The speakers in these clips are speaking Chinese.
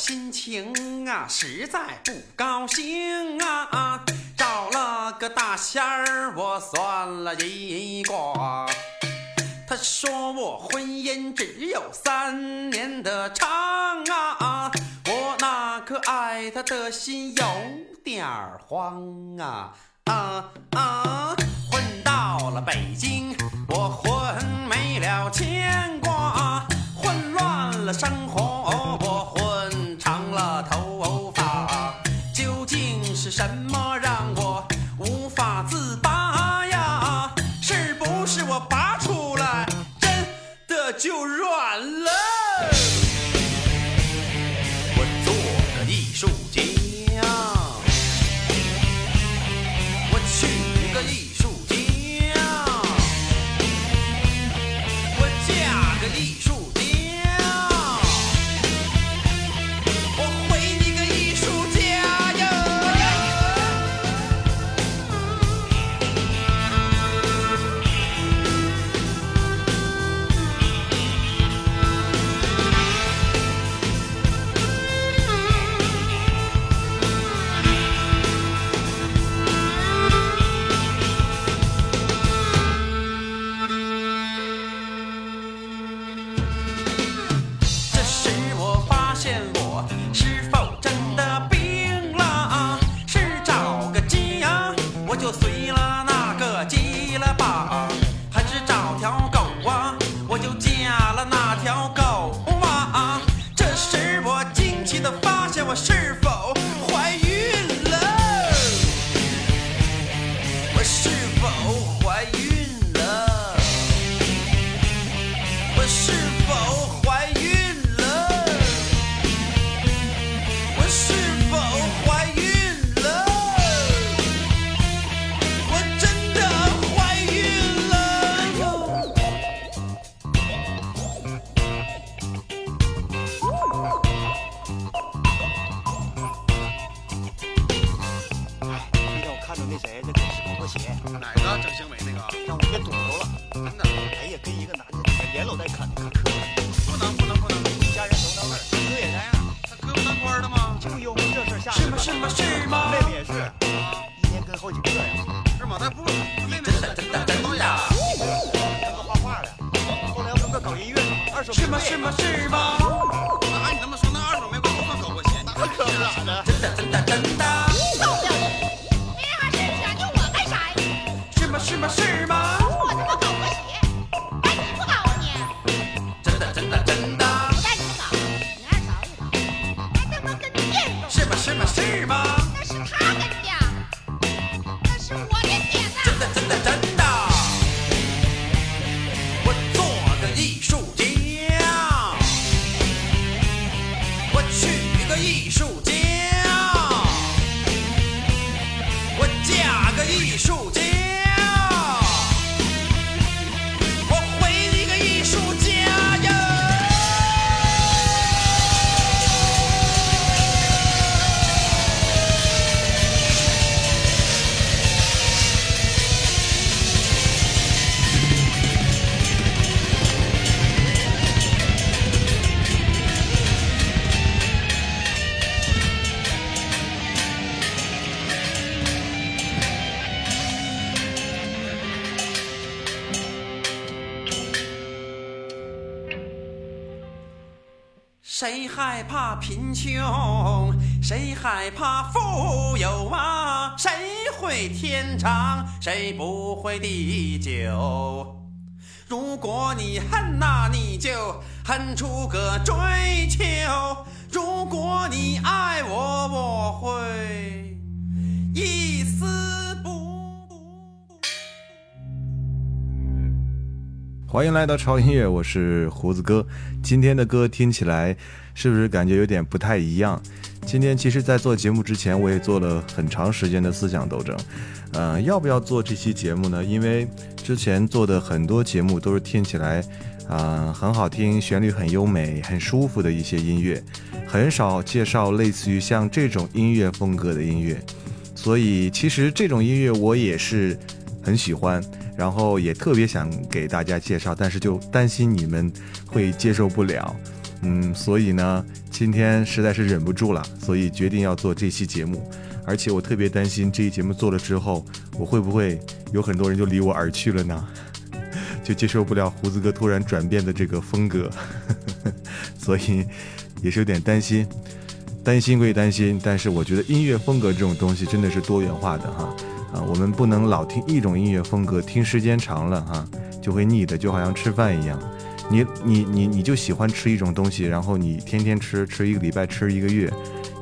心情啊实在不高兴啊，找了个大仙儿，我算了一卦。他说我婚姻只有三年的长啊，我那颗爱他的心有点儿慌啊。啊。啊！混到了北京，我混没了牵挂，混乱了生活，头发，究竟是什么贫穷？谁害怕富有啊？谁会天长？谁不会地久？如果你恨那你就恨出个追求；如果你爱我，我会一丝不。欢迎来到潮音乐，我是胡子哥。今天的歌听起来是不是感觉有点不太一样？今天其实，在做节目之前，我也做了很长时间的思想斗争。呃，要不要做这期节目呢？因为之前做的很多节目都是听起来，啊，很好听，旋律很优美，很舒服的一些音乐，很少介绍类似于像这种音乐风格的音乐。所以，其实这种音乐我也是很喜欢。然后也特别想给大家介绍，但是就担心你们会接受不了，嗯，所以呢，今天实在是忍不住了，所以决定要做这期节目。而且我特别担心这期节目做了之后，我会不会有很多人就离我而去了呢？就接受不了胡子哥突然转变的这个风格，所以也是有点担心。担心归担心，但是我觉得音乐风格这种东西真的是多元化的哈。啊，我们不能老听一种音乐风格，听时间长了哈，就会腻的，就好像吃饭一样，你你你你就喜欢吃一种东西，然后你天天吃，吃一个礼拜，吃一个月，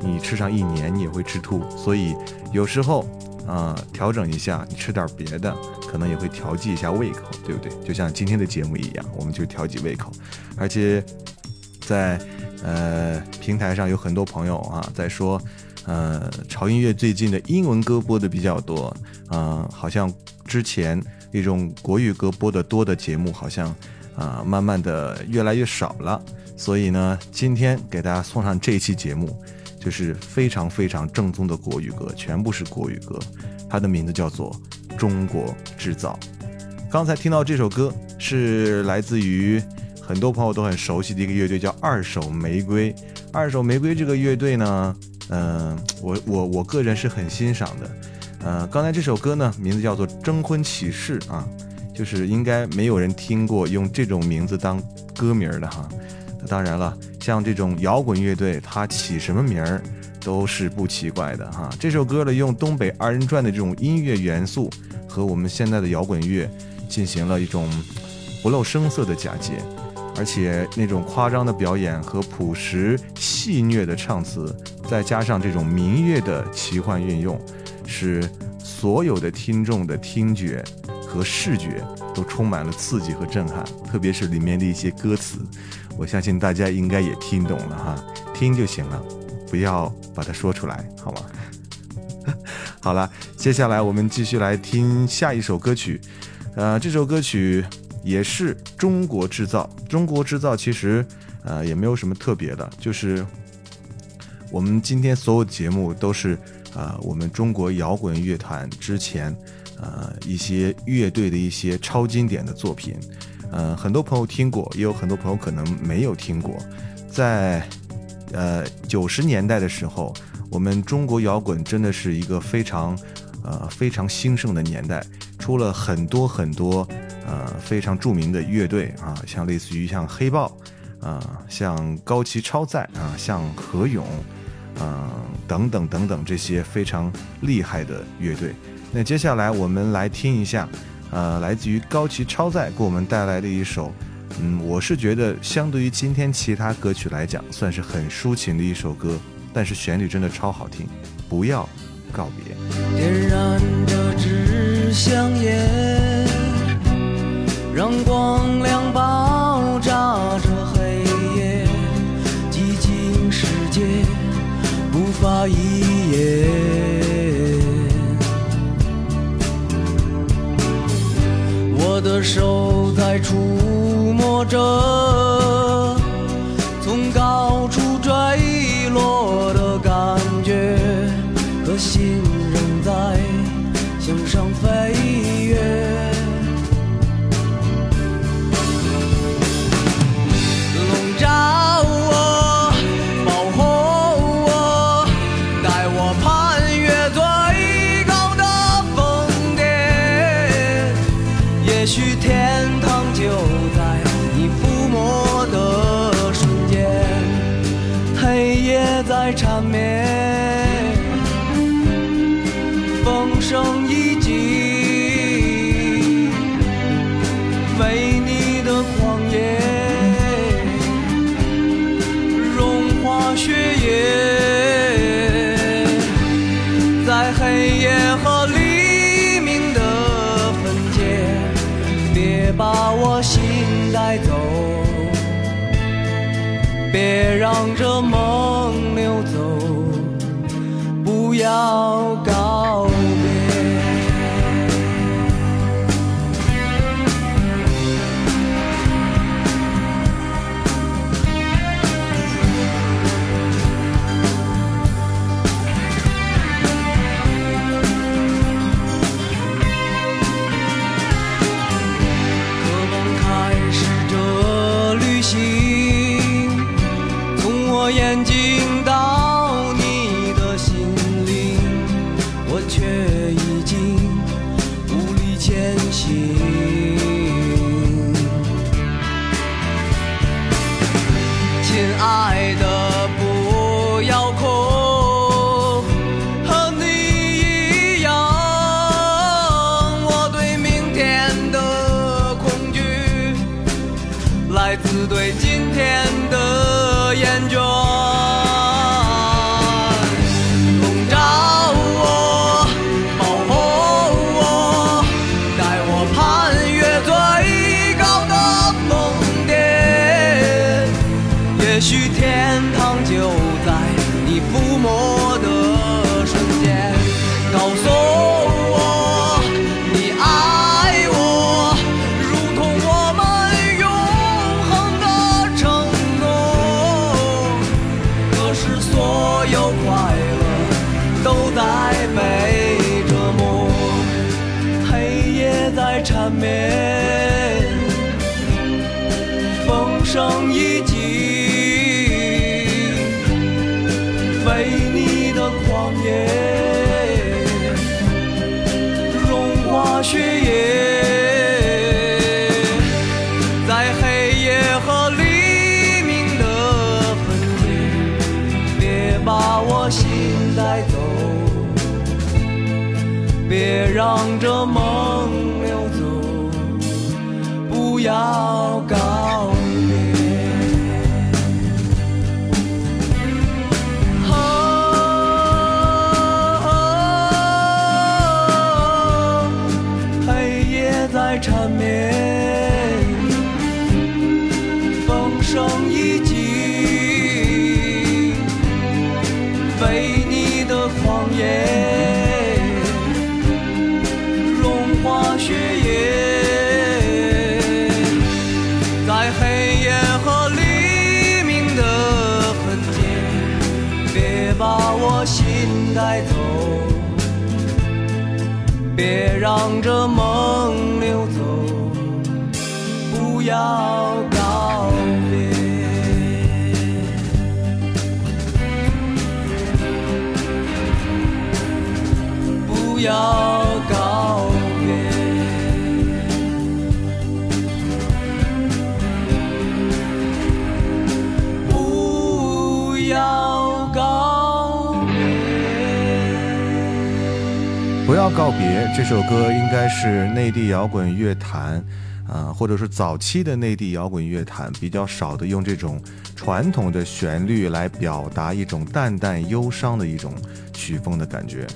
你吃上一年，你也会吃吐。所以有时候啊，调整一下，你吃点别的，可能也会调剂一下胃口，对不对？就像今天的节目一样，我们就调剂胃口。而且在呃平台上有很多朋友啊在说。呃，潮音乐最近的英文歌播的比较多，啊，好像之前一种国语歌播的多的节目，好像啊，慢慢的越来越少了。所以呢，今天给大家送上这一期节目，就是非常非常正宗的国语歌，全部是国语歌，它的名字叫做《中国制造》。刚才听到这首歌是来自于很多朋友都很熟悉的一个乐队，叫二手玫瑰。二手玫瑰这个乐队呢？嗯，我我我个人是很欣赏的，呃，刚才这首歌呢，名字叫做《征婚启事》啊，就是应该没有人听过用这种名字当歌名的哈。当然了，像这种摇滚乐队，它起什么名儿都是不奇怪的哈。这首歌呢，用东北二人转的这种音乐元素和我们现在的摇滚乐进行了一种不露声色的嫁接。而且那种夸张的表演和朴实戏谑的唱词，再加上这种民乐的奇幻运用，使所有的听众的听觉和视觉都充满了刺激和震撼。特别是里面的一些歌词，我相信大家应该也听懂了哈，听就行了，不要把它说出来，好吗？好了，接下来我们继续来听下一首歌曲，呃，这首歌曲。也是中国制造，中国制造其实，呃，也没有什么特别的，就是我们今天所有节目都是，啊，我们中国摇滚乐坛之前，呃，一些乐队的一些超经典的作品，呃，很多朋友听过，也有很多朋友可能没有听过，在，呃，九十年代的时候，我们中国摇滚真的是一个非常，呃，非常兴盛的年代，出了很多很多。呃，非常著名的乐队啊，像类似于像黑豹，啊，像高旗超载啊，像何勇，嗯，等等等等这些非常厉害的乐队。那接下来我们来听一下，呃，来自于高崎超载给我们带来的一首，嗯，我是觉得相对于今天其他歌曲来讲，算是很抒情的一首歌，但是旋律真的超好听。不要告别。点燃这支香烟。让光亮爆炸这发一言。我的手在触摸着从高处坠落的感觉，可心只对今天的着梦带走，别让这梦溜走，不要告别。不要告别这首歌应该是内地摇滚乐坛，啊、或者是早期的内地摇滚乐坛比较少的用这种传统的旋律来表达一种淡淡忧伤的一种曲风的感觉。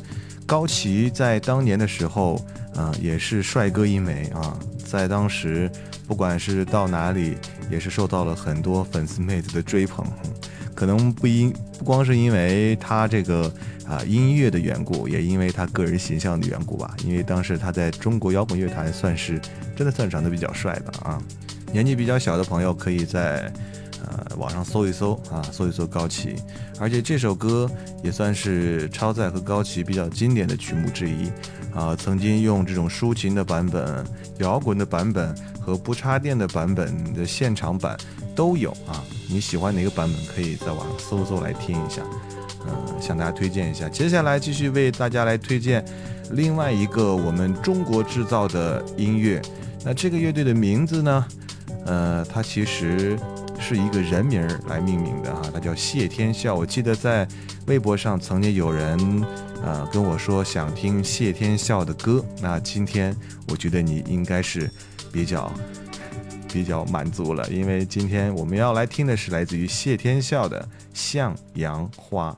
高旗在当年的时候，啊、也是帅哥一枚啊，在当时不管是到哪里，也是受到了很多粉丝妹子的追捧。可能不因不光是因为他这个啊音乐的缘故，也因为他个人形象的缘故吧。因为当时他在中国摇滚乐坛算是真的算长得比较帅的啊。年纪比较小的朋友可以在呃网上搜一搜啊，搜一搜高旗。而且这首歌也算是超载和高旗比较经典的曲目之一啊。曾经用这种抒情的版本、摇滚的版本和不插电的版本的现场版都有啊。你喜欢哪个版本，可以在网上搜搜来听一下。嗯，向大家推荐一下。接下来继续为大家来推荐另外一个我们中国制造的音乐。那这个乐队的名字呢？呃，它其实是一个人名儿来命名的哈，它叫谢天笑。我记得在微博上曾经有人呃跟我说想听谢天笑的歌，那今天我觉得你应该是比较比较满足了，因为今天我们要来听的是来自于谢天笑的《向阳花》。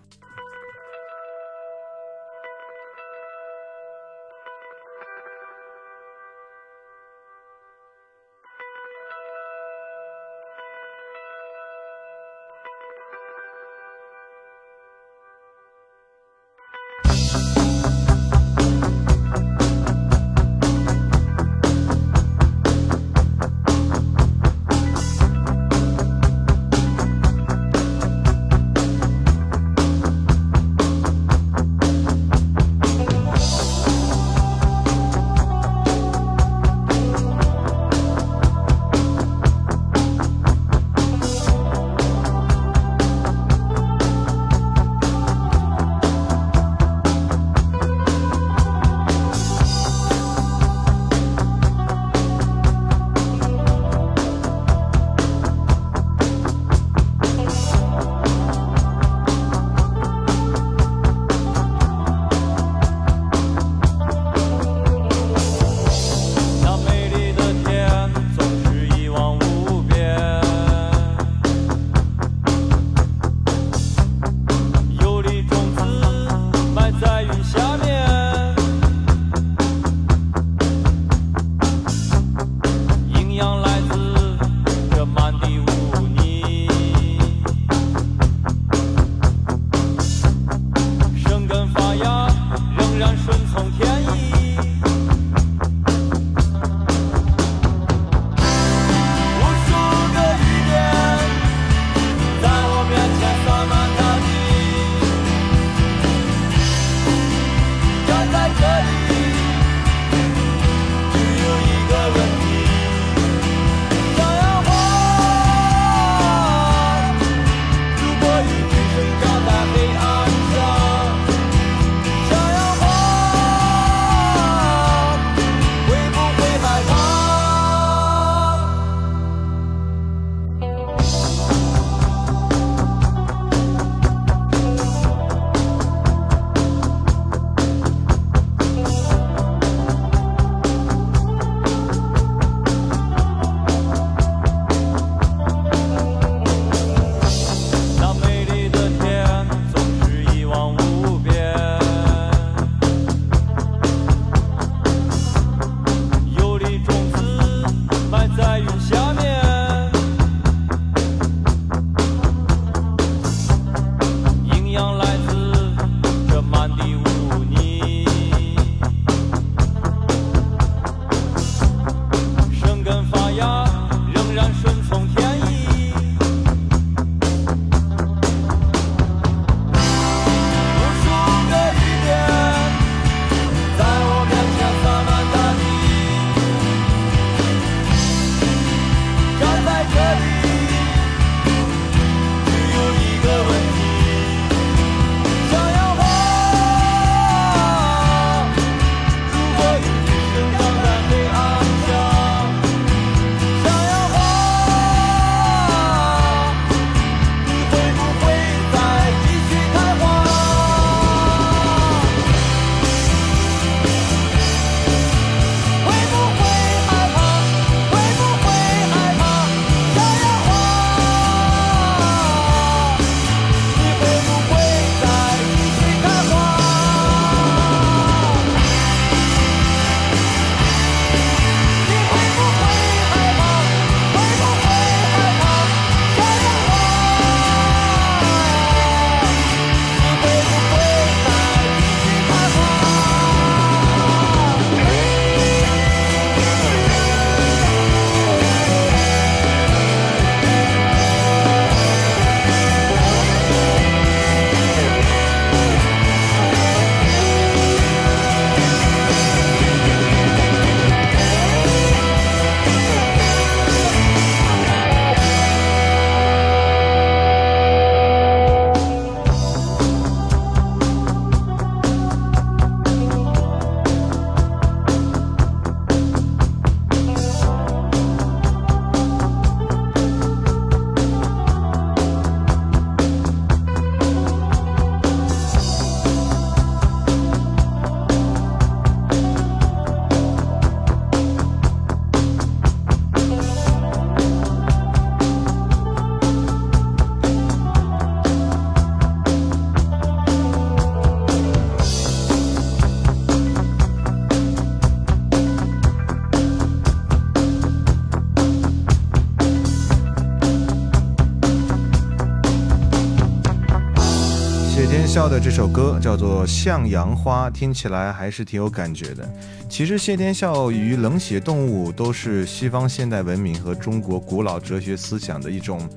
首歌叫做《向阳花》，听起来还是挺有感觉的。其实谢天笑与冷血动物都是西方现代文明和中国古老哲学思想的一种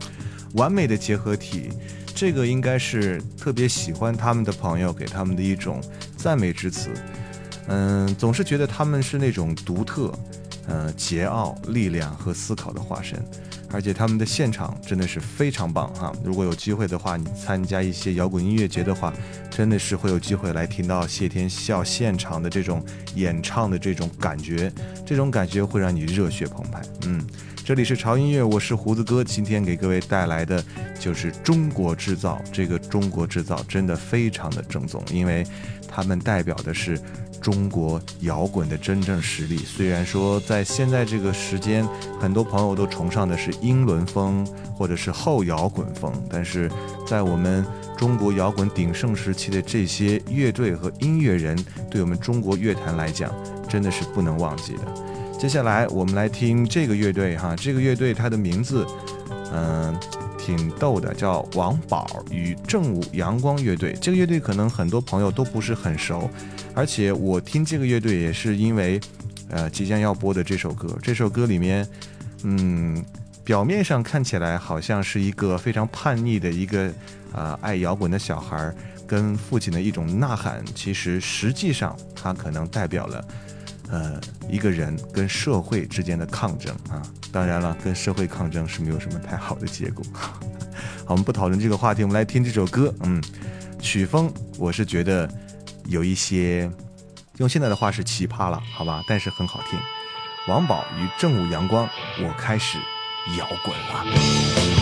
完美的结合体。这个应该是特别喜欢他们的朋友给他们的一种赞美之词。嗯，总是觉得他们是那种独特、呃桀骜、力量和思考的化身。而且他们的现场真的是非常棒哈！如果有机会的话，你参加一些摇滚音乐节的话，真的是会有机会来听到谢天笑现场的这种演唱的这种感觉，这种感觉会让你热血澎湃。嗯，这里是潮音乐，我是胡子哥，今天给各位带来的就是中国制造。这个中国制造真的非常的正宗，因为他们代表的是。中国摇滚的真正实力，虽然说在现在这个时间，很多朋友都崇尚的是英伦风或者是后摇滚风，但是在我们中国摇滚鼎盛时期的这些乐队和音乐人，对我们中国乐坛来讲，真的是不能忘记的。接下来我们来听这个乐队哈，这个乐队它的名字，嗯。挺逗的，叫王宝与正午阳光乐队。这个乐队可能很多朋友都不是很熟，而且我听这个乐队也是因为，呃，即将要播的这首歌。这首歌里面，嗯，表面上看起来好像是一个非常叛逆的一个，呃，爱摇滚的小孩跟父亲的一种呐喊。其实实际上，它可能代表了。呃，一个人跟社会之间的抗争啊，当然了，跟社会抗争是没有什么太好的结果。好，我们不讨论这个话题，我们来听这首歌。嗯，曲风我是觉得有一些，用现在的话是奇葩了，好吧，但是很好听。王宝与正午阳光，我开始摇滚了。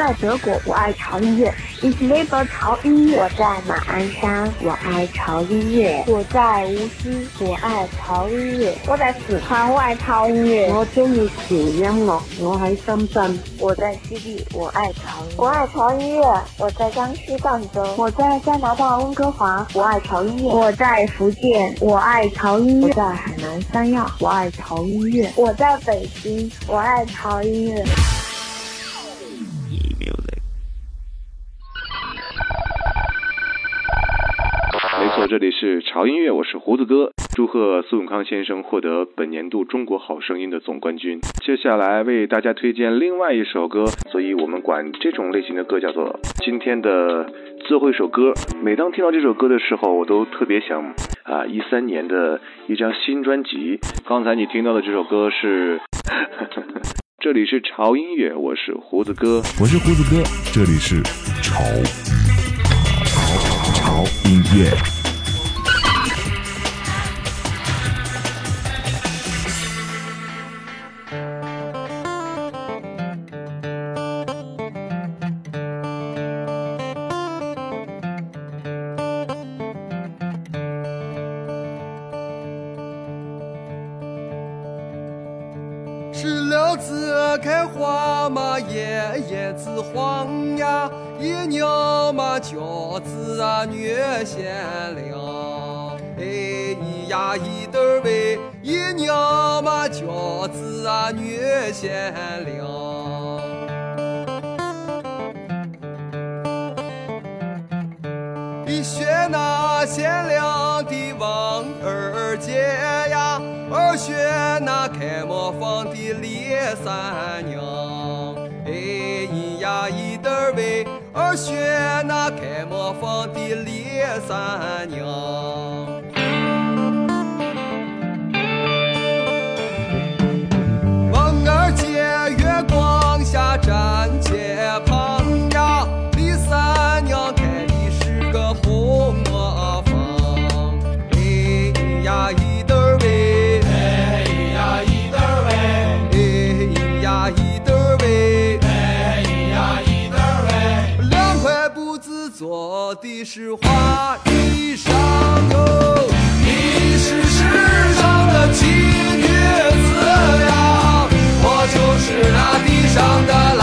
在德国，我爱潮音乐。Ich liebe 潮音乐。我在马鞍山，我爱潮音乐。我在无锡，我爱潮音乐。我在四川，我爱潮音乐。我中意潮音樂，我喺深圳。我在西地，我爱潮音樂。我愛潮音樂。我在江西赣州。我在加拿大温哥华，我爱潮音乐。我在福建，我爱潮音乐。我在海南三亚，我爱潮音乐。我在北京，我爱潮音樂。这里是潮音乐，我是胡子哥。祝贺苏永康先生获得本年度中国好声音的总冠军。接下来为大家推荐另外一首歌，所以我们管这种类型的歌叫做今天的最后一首歌。每当听到这首歌的时候，我都特别想啊，一三年的一张新专辑。刚才你听到的这首歌是，这里是潮音乐，我是胡子哥，我是胡子哥，这里是潮潮潮音乐。石榴子开花嘛叶叶子黄呀，一娘嘛饺子啊女贤良。哎咿呀一得喂，一娘嘛饺子啊女贤良。你选那贤良学那开磨坊的李三娘。哎咿呀咿得喂，二选那开磨坊的李三娘。是花衣裳哟，你是世上的奇女子呀，我就是那地上的拉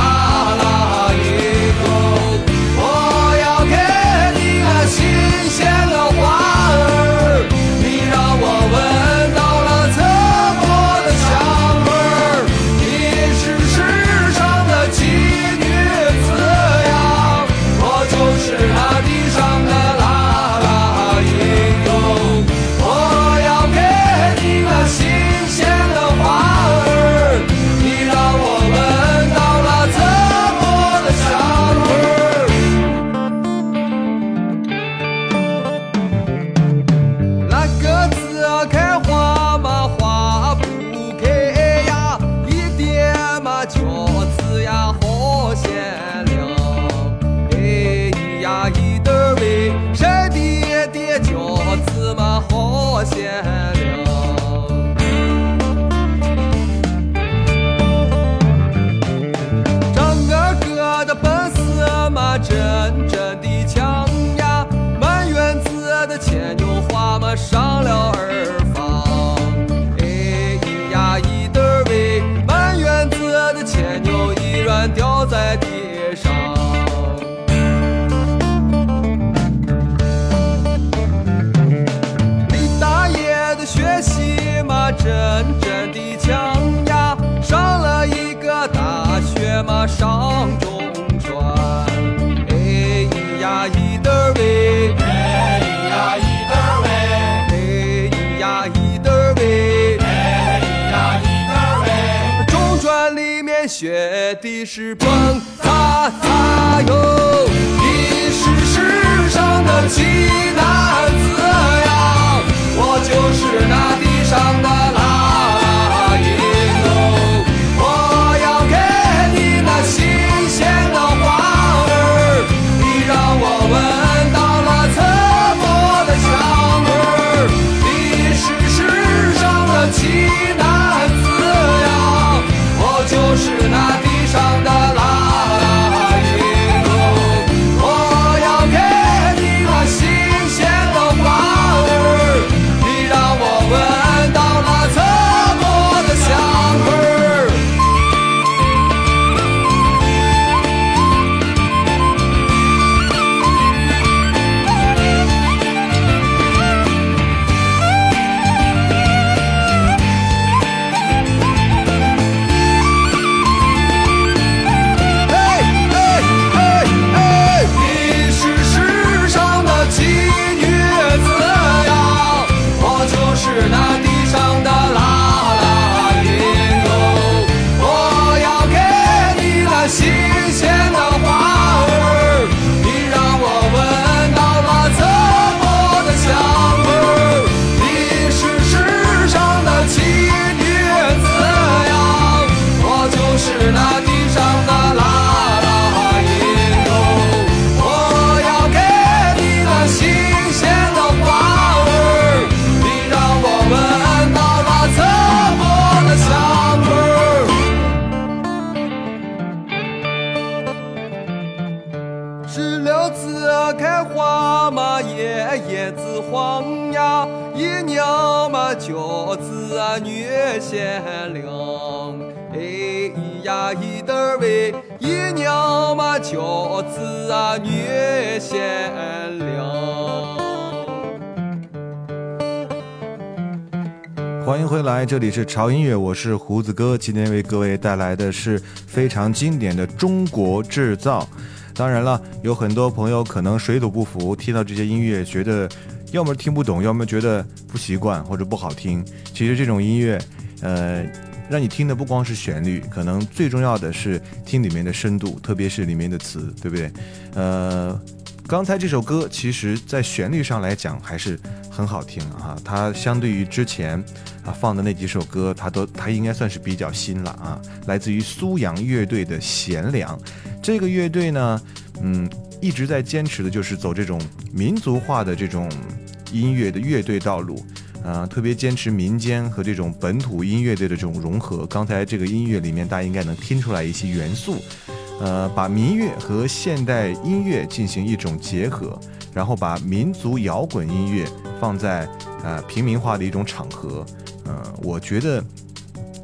这里是潮音乐，我是胡子哥，今天为各位带来的是非常经典的中国制造。当然了，有很多朋友可能水土不服，听到这些音乐觉得要么听不懂，要么觉得不习惯或者不好听。其实这种音乐，呃，让你听的不光是旋律，可能最重要的是听里面的深度，特别是里面的词，对不对？呃。刚才这首歌，其实在旋律上来讲还是很好听啊。它相对于之前啊放的那几首歌，它都它应该算是比较新了啊。来自于苏阳乐队的《贤良》，这个乐队呢，嗯，一直在坚持的就是走这种民族化的这种音乐的乐队道路，啊，特别坚持民间和这种本土音乐队的这种融合。刚才这个音乐里面，大家应该能听出来一些元素。呃，把民乐和现代音乐进行一种结合，然后把民族摇滚音乐放在呃平民化的一种场合，呃，我觉得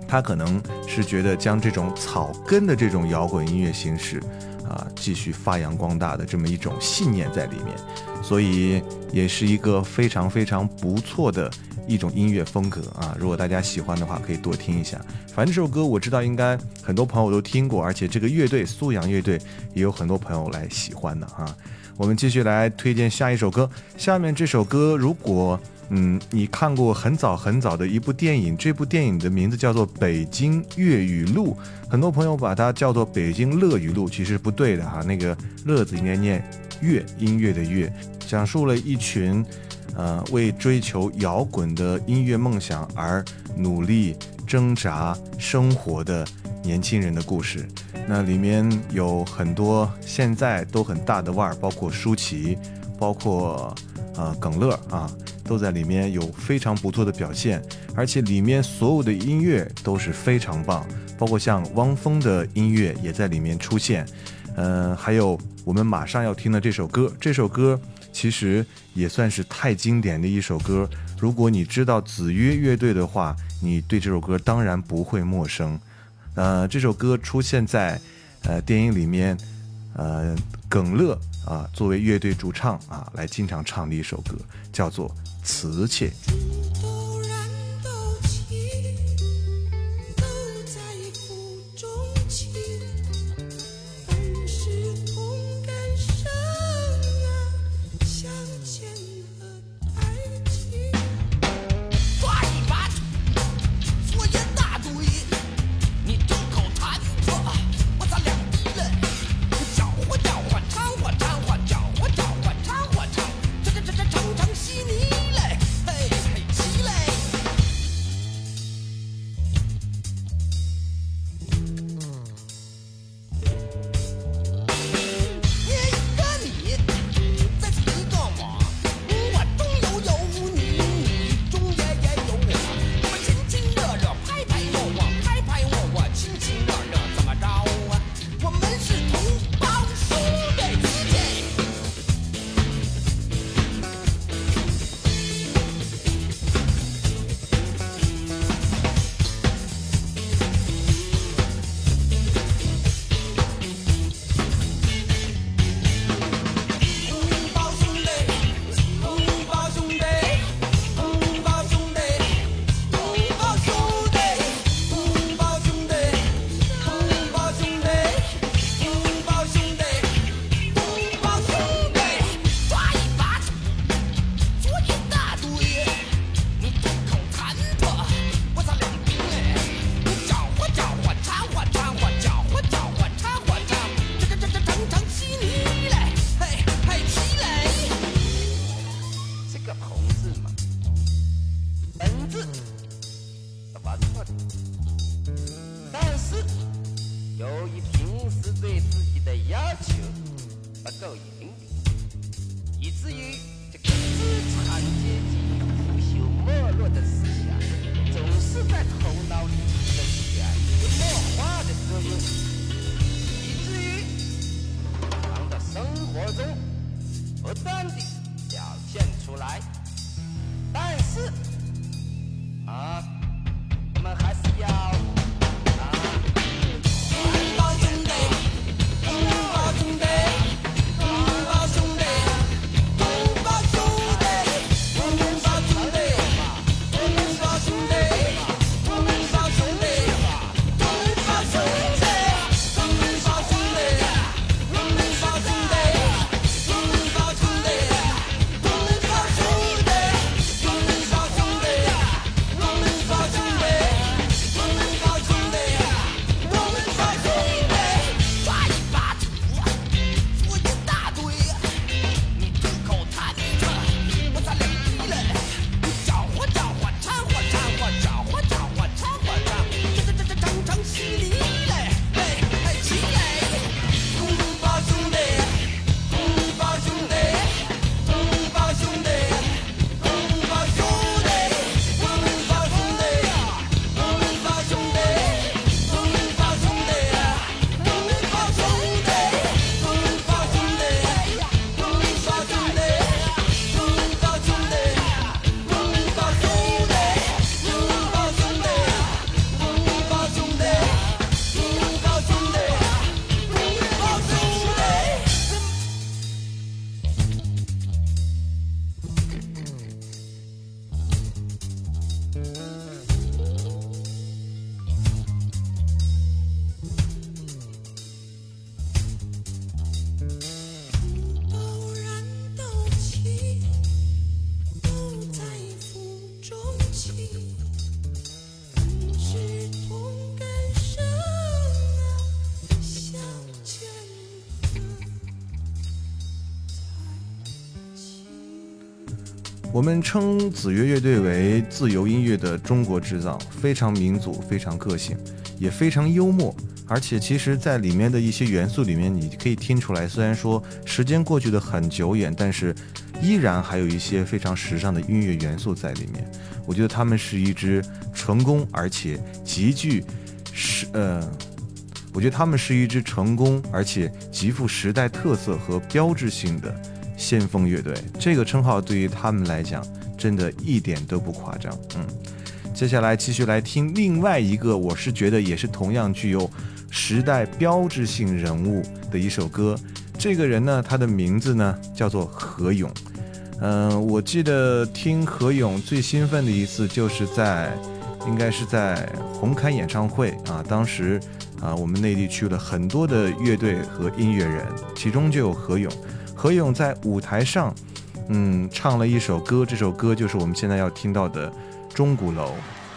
他可能是觉得将这种草根的这种摇滚音乐形式啊继续发扬光大的这么一种信念在里面，所以也是一个非常非常不错的。一种音乐风格啊，如果大家喜欢的话，可以多听一下。反正这首歌我知道应该很多朋友都听过，而且这个乐队苏阳乐队也有很多朋友来喜欢的啊。我们继续来推荐下一首歌。下面这首歌，如果嗯你看过很早很早的一部电影，这部电影的名字叫做《北京粤语录》，很多朋友把它叫做《北京乐语录》，其实不对的哈，那个乐字应该念乐，音乐的乐，讲述了一群。呃，为追求摇滚的音乐梦想而努力挣扎生活的年轻人的故事，那里面有很多现在都很大的腕儿，包括舒淇，包括呃耿乐啊，都在里面有非常不错的表现，而且里面所有的音乐都是非常棒，包括像汪峰的音乐也在里面出现，嗯，还有我们马上要听的这首歌，这首歌。其实也算是太经典的一首歌。如果你知道子曰乐队的话，你对这首歌当然不会陌生。呃，这首歌出现在呃电影里面，呃，耿乐啊作为乐队主唱啊来经常唱的一首歌，叫做《瓷器》。我们称子曰乐队为自由音乐的中国制造，非常民族，非常个性，也非常幽默。而且，其实，在里面的一些元素里面，你可以听出来，虽然说时间过去的很久远，但是依然还有一些非常时尚的音乐元素在里面。我觉得他们是一支成功而且极具时呃，我觉得他们是一支成功而且极富时代特色和标志性的先锋乐队。这个称号对于他们来讲，真的一点都不夸张。嗯，接下来继续来听另外一个，我是觉得也是同样具有。时代标志性人物的一首歌，这个人呢，他的名字呢叫做何勇。嗯，我记得听何勇最兴奋的一次，就是在应该是在红磡演唱会啊。当时啊，我们内地去了很多的乐队和音乐人，其中就有何勇。何勇在舞台上，嗯，唱了一首歌，这首歌就是我们现在要听到的《钟鼓楼》。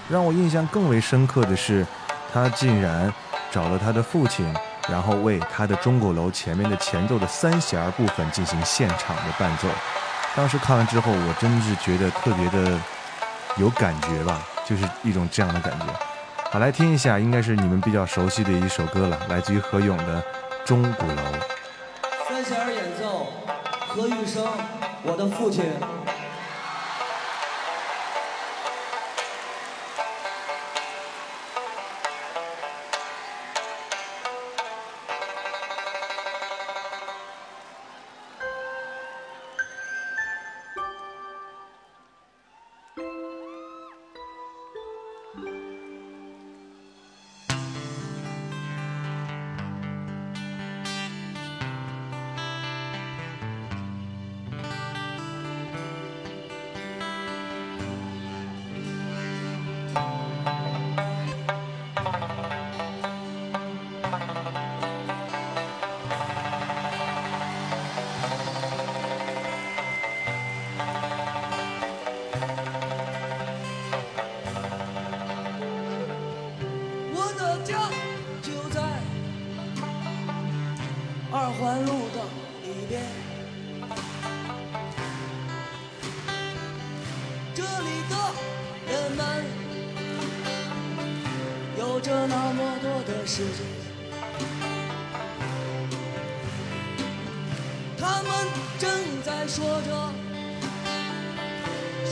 让我印象更为深刻的是，他竟然。找了他的父亲，然后为他的钟鼓楼前面的前奏的三弦部分进行现场的伴奏。当时看完之后，我真是觉得特别的有感觉吧，就是一种这样的感觉。好，来听一下，应该是你们比较熟悉的一首歌了，来自于何勇的《钟鼓楼》。三弦演奏，何玉生，我的父亲。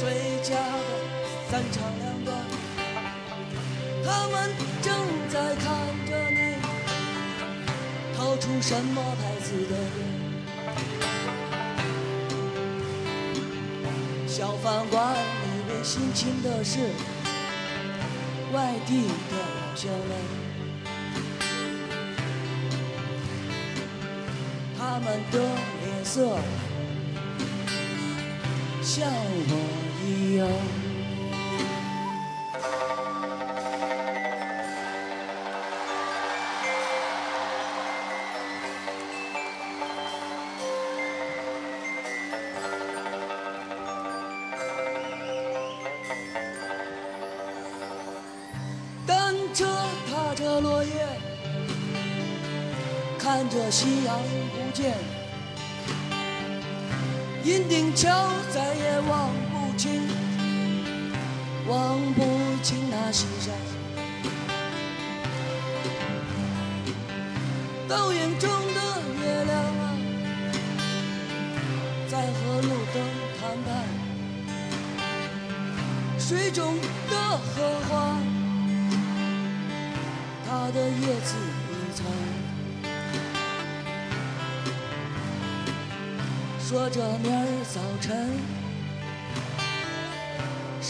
回家的三长两短他们正在看着你掏出什么牌子的烟小饭馆里面辛勤的是外地的老乡们他们的脸色像我由。看着夕阳不见，银锭桥再也望清，望不清那西山。倒影中的月亮啊，在和路灯谈判。水中的荷花，它的叶子已残。说着明儿早晨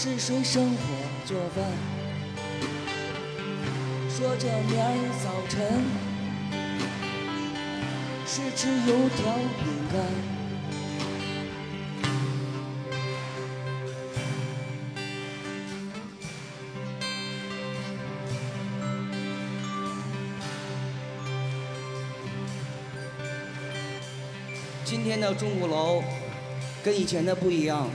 是谁生火做饭？说着明儿早晨是吃油条饼干。今天的钟鼓楼跟以前的不一样。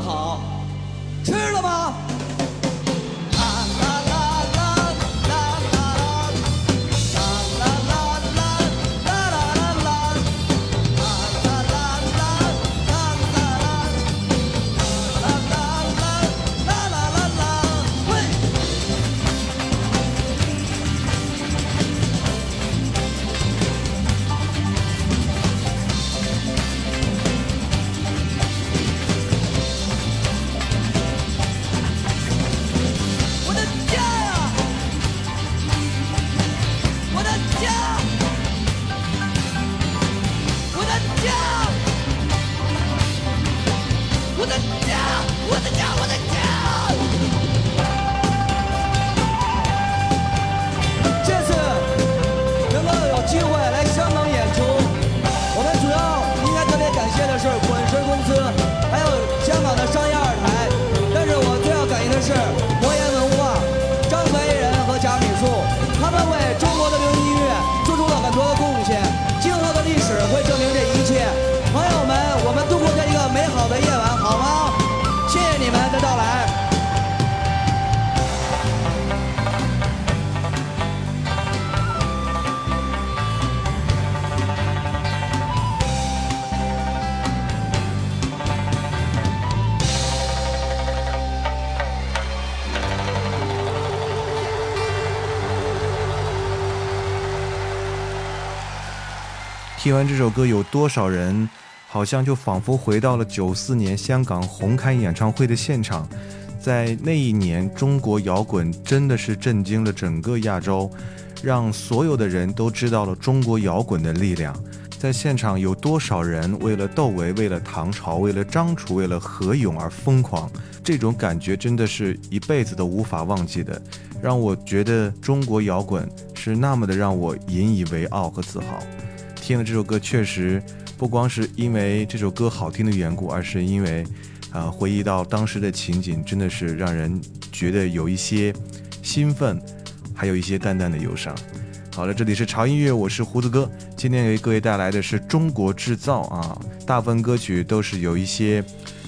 好，听完这首歌，有多少人好像就仿佛回到了九四年香港红磡演唱会的现场？在那一年，中国摇滚真的是震惊了整个亚洲，让所有的人都知道了中国摇滚的力量。在现场有多少人为了窦唯、为了唐朝、为了张楚、为了何勇而疯狂？这种感觉真的是一辈子都无法忘记的，让我觉得中国摇滚是那么的让我引以为傲和自豪。听了这首歌，确实不光是因为这首歌好听的缘故，而是因为，啊、回忆到当时的情景，真的是让人觉得有一些兴奋，还有一些淡淡的忧伤。好了，这里是潮音乐，我是胡子哥，今天给各位带来的是中国制造啊，大部分歌曲都是有一些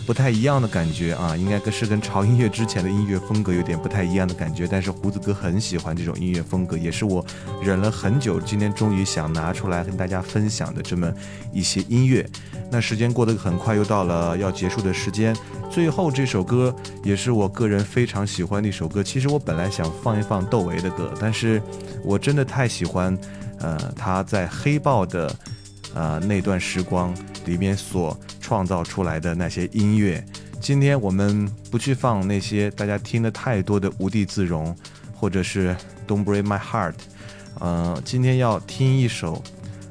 不太一样的感觉啊，应该跟是跟潮音乐之前的音乐风格有点不太一样的感觉，但是胡子哥很喜欢这种音乐风格，也是我忍了很久，今天终于想拿出来跟大家分享的这么一些音乐。那时间过得很快，又到了要结束的时间。最后这首歌也是我个人非常喜欢的一首歌。其实我本来想放一放窦唯的歌，但是我真的太喜欢，呃，他在黑豹的呃那段时光里面所创造出来的那些音乐。今天我们不去放那些大家听的太多的《无地自容》，或者是《Don't Break My Heart》，呃，今天要听一首，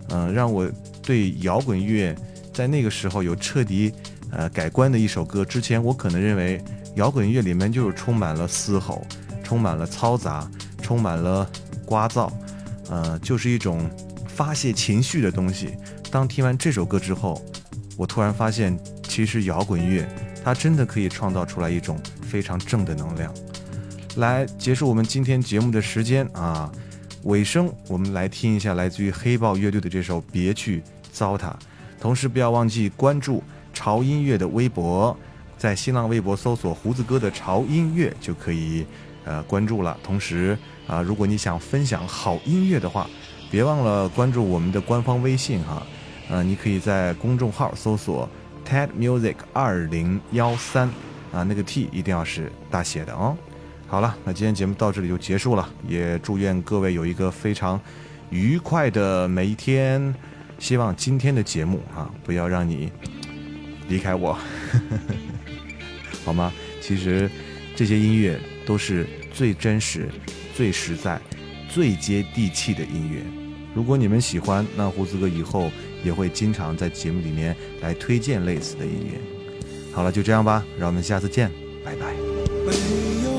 呃，让我对摇滚乐在那个时候有彻底呃改观的一首歌。之前我可能认为摇滚乐里面就是充满了嘶吼，充满了嘈杂，充满了聒噪，呃，就是一种发泄情绪的东西。当听完这首歌之后，我突然发现，其实摇滚乐它真的可以创造出来一种非常正的能量。来结束我们今天节目的时间啊，尾声我们来听一下来自于黑豹乐队的这首《别去糟蹋》，同时不要忘记关注潮音乐的微博，在新浪微博搜索“胡子哥的潮音乐”就可以呃关注了。同时啊，如果你想分享好音乐的话，别忘了关注我们的官方微信哈，呃，你可以在公众号搜索 TED Music 二零幺三啊，那个 T 一定要是大写的哦。好了，那今天节目到这里就结束了，也祝愿各位有一个非常愉快的每一天。希望今天的节目啊，不要让你离开我，好吗？其实这些音乐都是最真实、最实在、最接地气的音乐。如果你们喜欢，那胡子哥以后也会经常在节目里面来推荐类似的音乐。好了，就这样吧，让我们下次见，拜拜。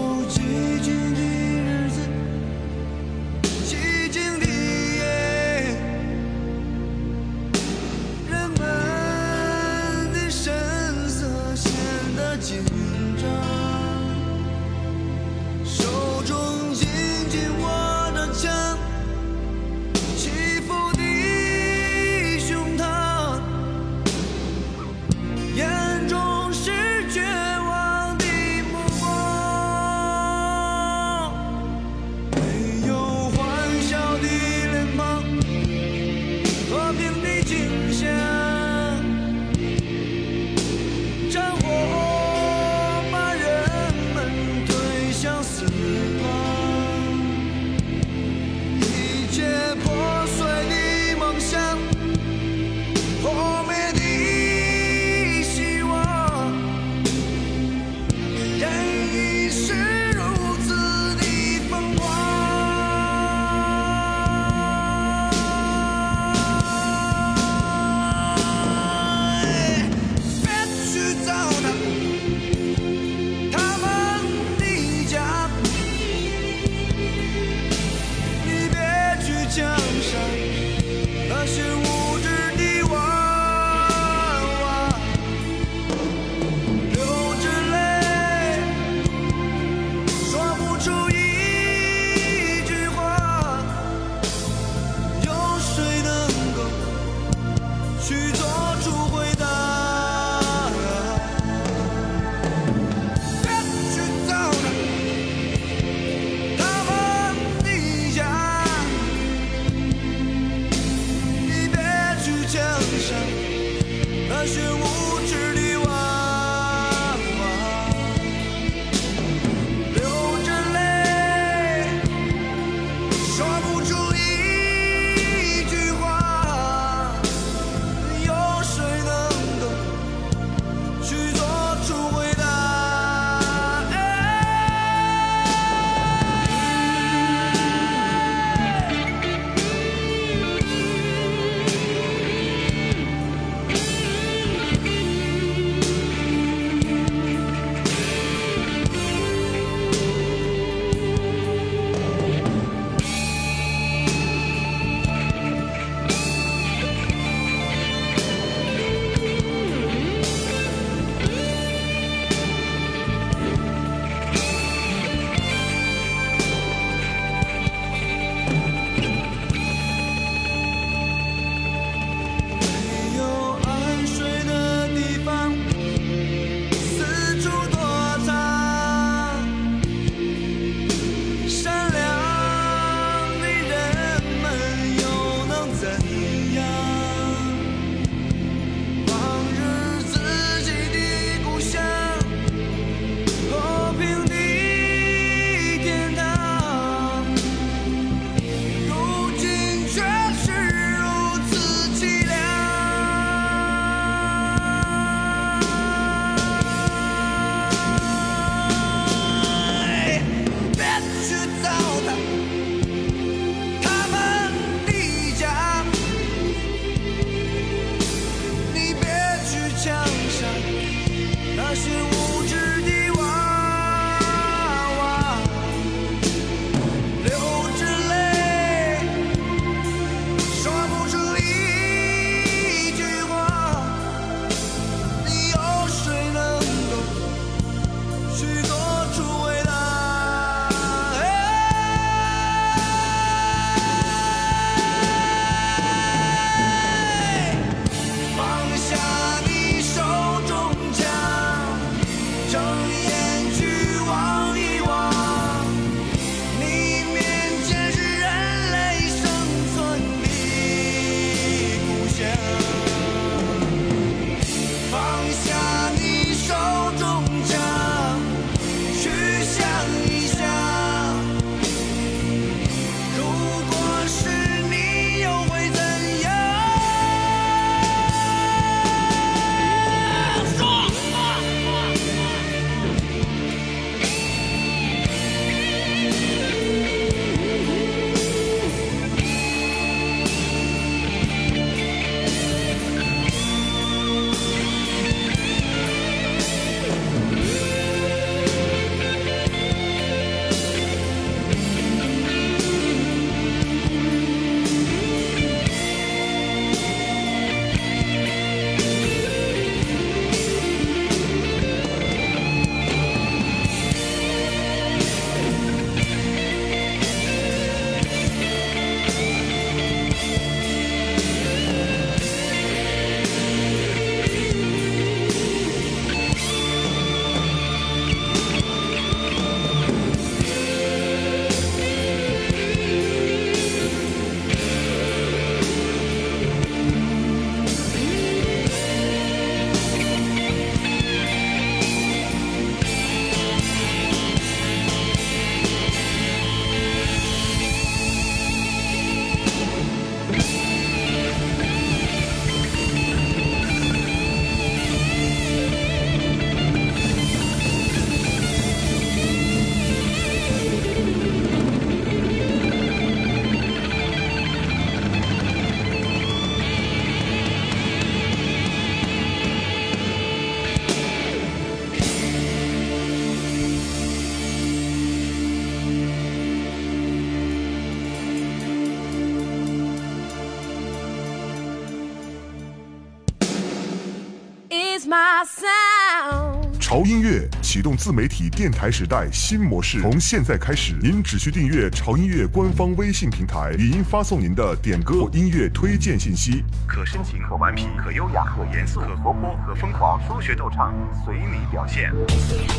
潮音乐启动自媒体电台时代新模式，从现在开始，您只需订阅潮音乐官方微信平台，语音发送您的点歌或音乐推荐信息，可深情，可顽皮，可优雅，可严肃，可活泼，可疯狂，说学逗唱，随你表现。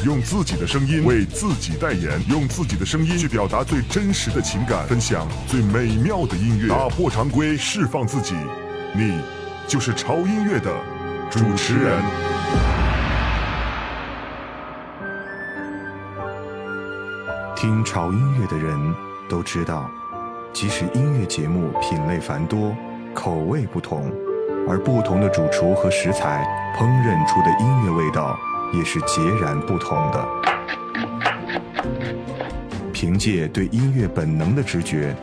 用自己的声音为自己代言，用自己的声音去表达最真实的情感，分享最美妙的音乐，打破常规，释放自己，你就是潮音乐的主持人。听潮音乐的人都知道，即使音乐节目品类繁多，口味不同，而不同的主厨和食材烹饪出的音乐味道也是截然不同的。凭借对音乐本能的直觉，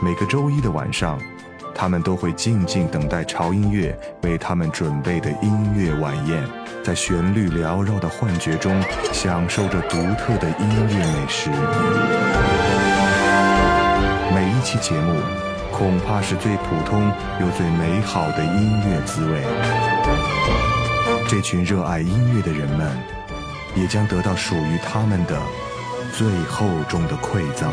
每个周一的晚上，他们都会静静等待潮音乐为他们准备的音乐晚宴，在旋律缭绕的幻觉中，享受着独特的音乐美食。每一期节目，恐怕是最普通又最美好的音乐滋味。这群热爱音乐的人们，也将得到属于他们的最厚重的馈赠。